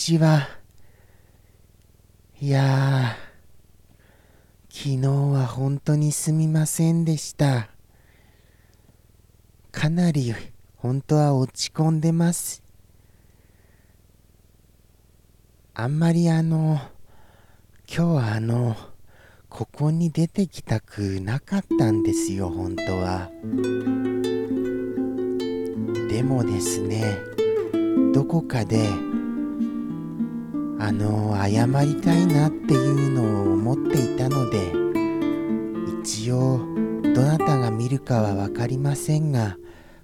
ちは。いや、昨日は本当にすみませんでした。かなり本当は落ち込んでます。あんまりあの、今日はあの、ここに出てきたくなかったんですよ、本当は。でもですね、どこかで、あの、謝りたいなっていうのを思っていたので、一応、どなたが見るかは分かりませんが、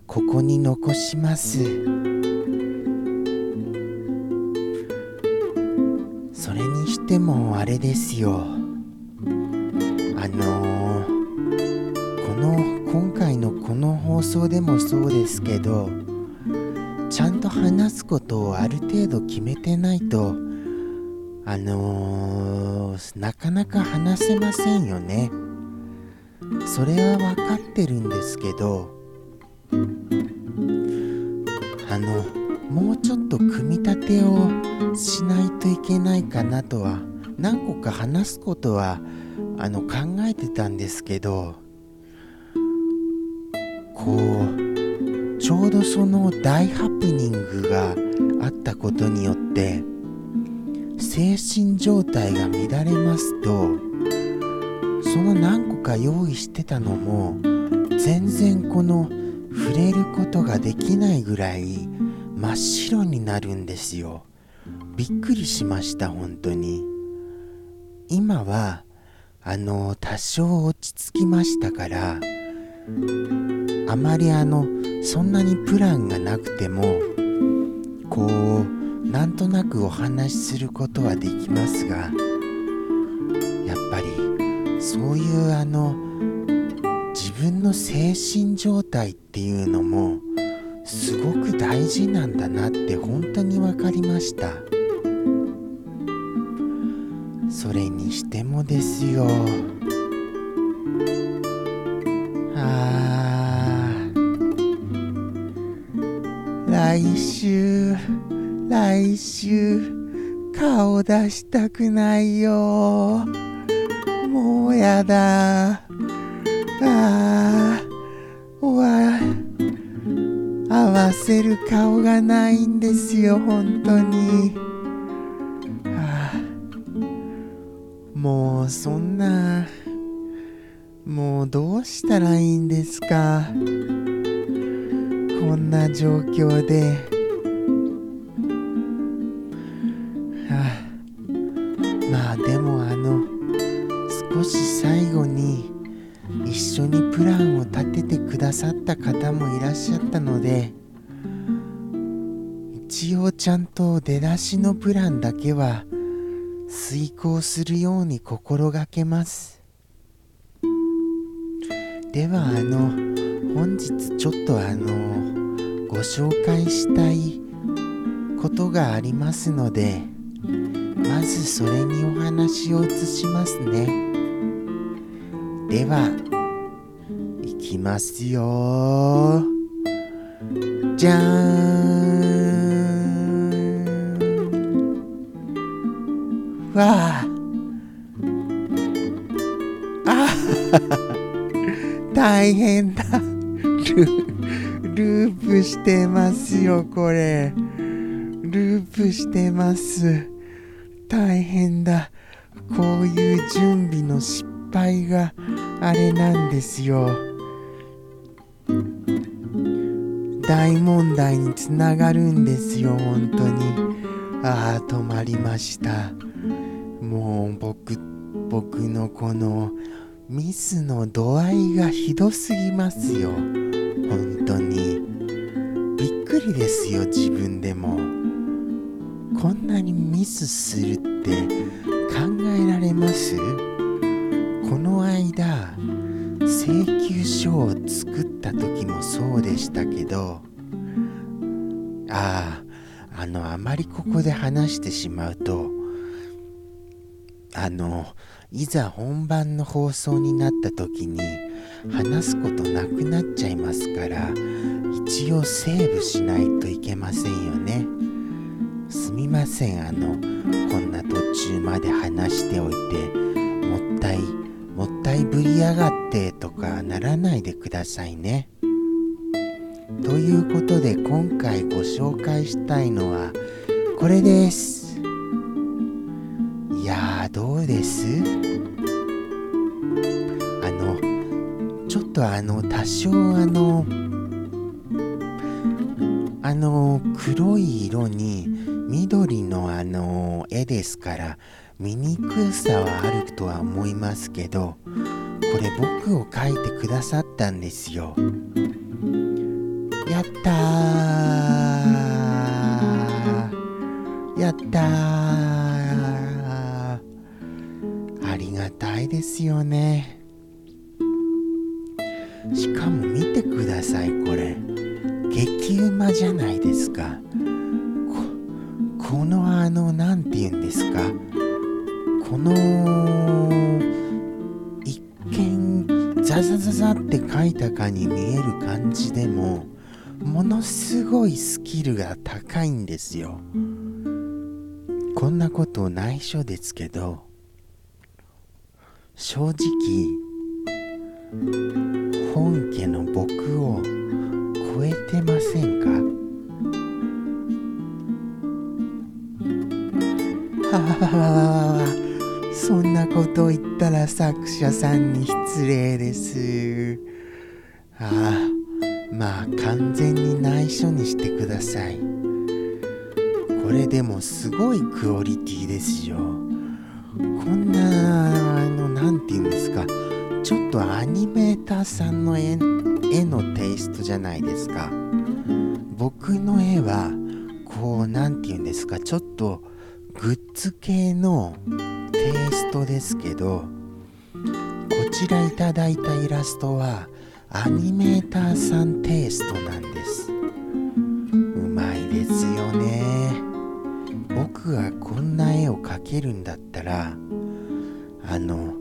ここに残します。それにしてもあれですよ。あのこの今回のこの放送でもそうですけどちゃんと話すことをある程度決めてないとあのーなかなか話せませんよね。それは分かってるんですけどあのもうちょっと組み立てをしないといけないかなとは何個か話すことはあの考えてたんですけどこうちょうどその大ハプニングがあったことによって精神状態が乱れますとその何個か用意してたのも全然この触れることができないぐらい真っ白になるんですよ。びっくりしました本当に。今はあの多少落ち着きましたからあまりあのそんなにプランがなくてもこうなんとなくお話しすることはできますがやっぱりそういうあの自分の精神状態っていうのもすごく大事なんだなって本当に分かりました。それにしてもですよ。あ来週。来週顔出したくないよ。もうやだ。あーおわ合わせる顔がないんですよ本当に。もうそんなもうどうしたらいいんですか？こんな状況で。てくださった方もいらっしゃったので一応ちゃんと出だしのプランだけは遂行するように心がけます。ではあの本日ちょっとあのご紹介したいことがありますのでまずそれにお話を移しますね。ではきますよ。じゃん。わあ。あ大変だ。ルループしてますよこれ。ループしてます。大変だ。こういう準備の失敗があれなんですよ。大問題につながるんですよ本当に。ああ止まりました。もう僕僕のこのミスの度合いがひどすぎますよ。本当に。びっくりですよ自分でも。こんなにミスするって考えられます？この間請求書を作った時もそうでしたけどあああのあまりここで話してしまうとあのいざ本番の放送になった時に話すことなくなっちゃいますから一応セーブしないといけませんよね。すみませんあのこんな途中まで話しておいて。いぶりやがってとかならないでくださいね。ということで今回ご紹介したいのはこれです。いやーどうです？あのちょっとあの多少あのあの黒い色に緑のあの絵ですから見にくさはあるとは思いますけどこれ僕を描いてくださったんですよ。やったー。やったー。ありがたいですよね。しかも見てくださいこれ。激うまじゃないですか。ここのあの何て言うんですか。この一見ザザザザって書いたかに見える感じでもものすごいスキルが高いんですよ。こんなこと内緒ですけど正直本家の僕を超えてませんか？はははは。そんなこと言ったら作者さんに失礼です。ああまあ完全に内緒にしてください。これでもすごいクオリティですよ。こんなあの何て言うんですか。ちょっとアニメーターさんの絵絵のテイストじゃないですか。僕の絵はこう何て言うんですか。ちょっとグッズ系のテイストですけどこちらいただいたイラストはアニメーターさんテイストなんです。うまいですよね。僕がこんな絵を描けるんだったらあの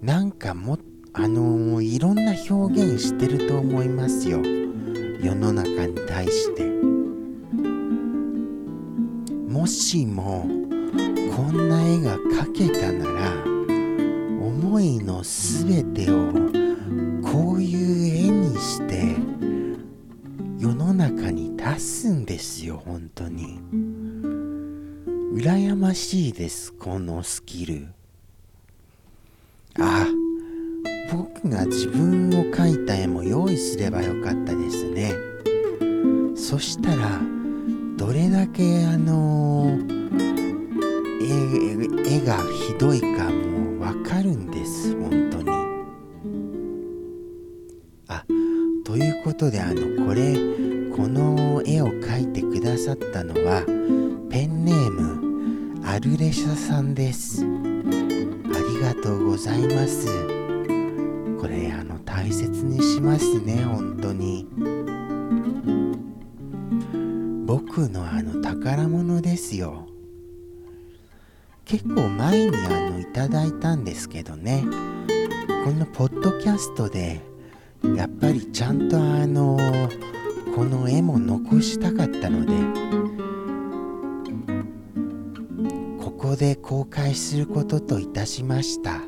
なんかもあのいろんな表現してると思いますよ。世の中に対して。もしもこんな絵が描けたなら思いの全てをこういう絵にして世の中に出すんですよ本当に。羨ましいですこのスキル。あ僕が自分を描いた絵も用意すればよかったですね。そしたらどれだけあの絵がひどいかもうわかるんです本当に。あということであのこれこの絵を描いてくださったのはペンネームアルレシャさんです。ありがとうございます。これあの大切にしますね本当に。僕のあの宝物ですよ。結構前にあのいただいたんですけどね。このポッドキャストでやっぱりちゃんとあのこの絵も残したかったのでここで公開することといたしました。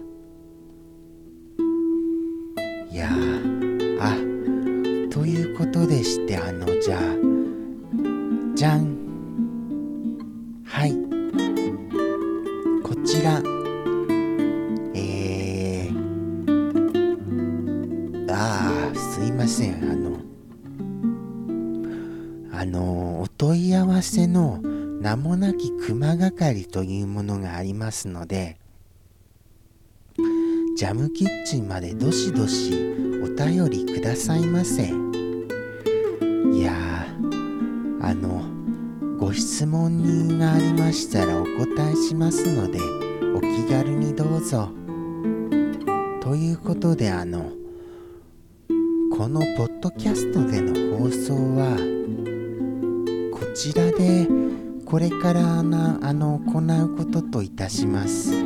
いやあということでしてあのじゃあじゃん。ちらえー、ああすいません。あの。あのお問い合わせの名もなき熊係というものがありますのでジャムキッチンまでどしどしお便りくださいませ。いやあのご質問がありましたらお答えしますのでお気軽にどうぞ。ということであのこのポッドキャストでの放送はこちらでこれからなあの行うことといたします。は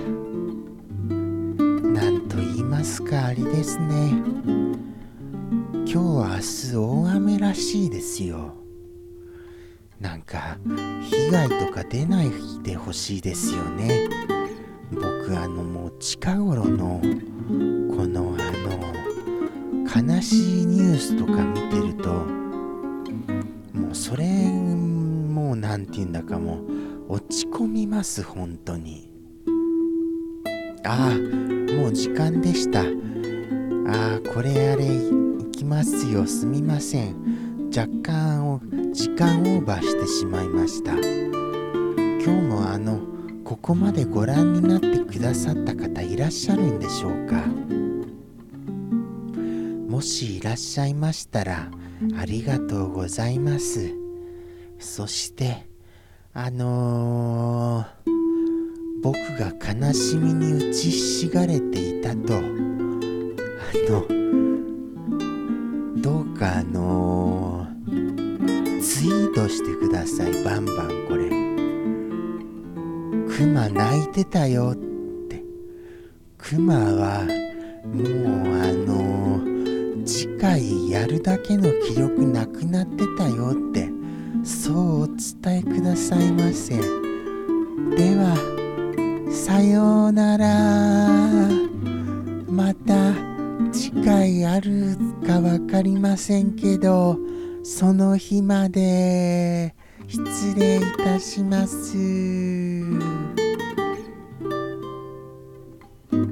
あ。なんと言いますかあれですね。今日は明日大雨らしいですよ。なんか被害とか出ないでほしいですよね。僕あのもう近頃のこのあの悲しいニュースとか見てるともうそれもう何て言うんだかもう落ち込みます本当に。ああもう時間でした。ああこれあれ行きますよ。すみません。若干時間オーバーしてしまいました。今日もあのここまでご覧になってくださった方いらっしゃるんでしょうか？もしいらっしゃいましたらありがとうございます。そしてあのー、僕が悲しみに打ちひしがれていたとあのどうかあのー、ツイートしてください？バンバンこれ。クマ泣いてたよって。クマはもうあのー、次回やるだけの気力なくなってたよって。そうお伝えくださいませ。ではさようなら。また次回あるか分かりませんけど。その日まで失礼いたします。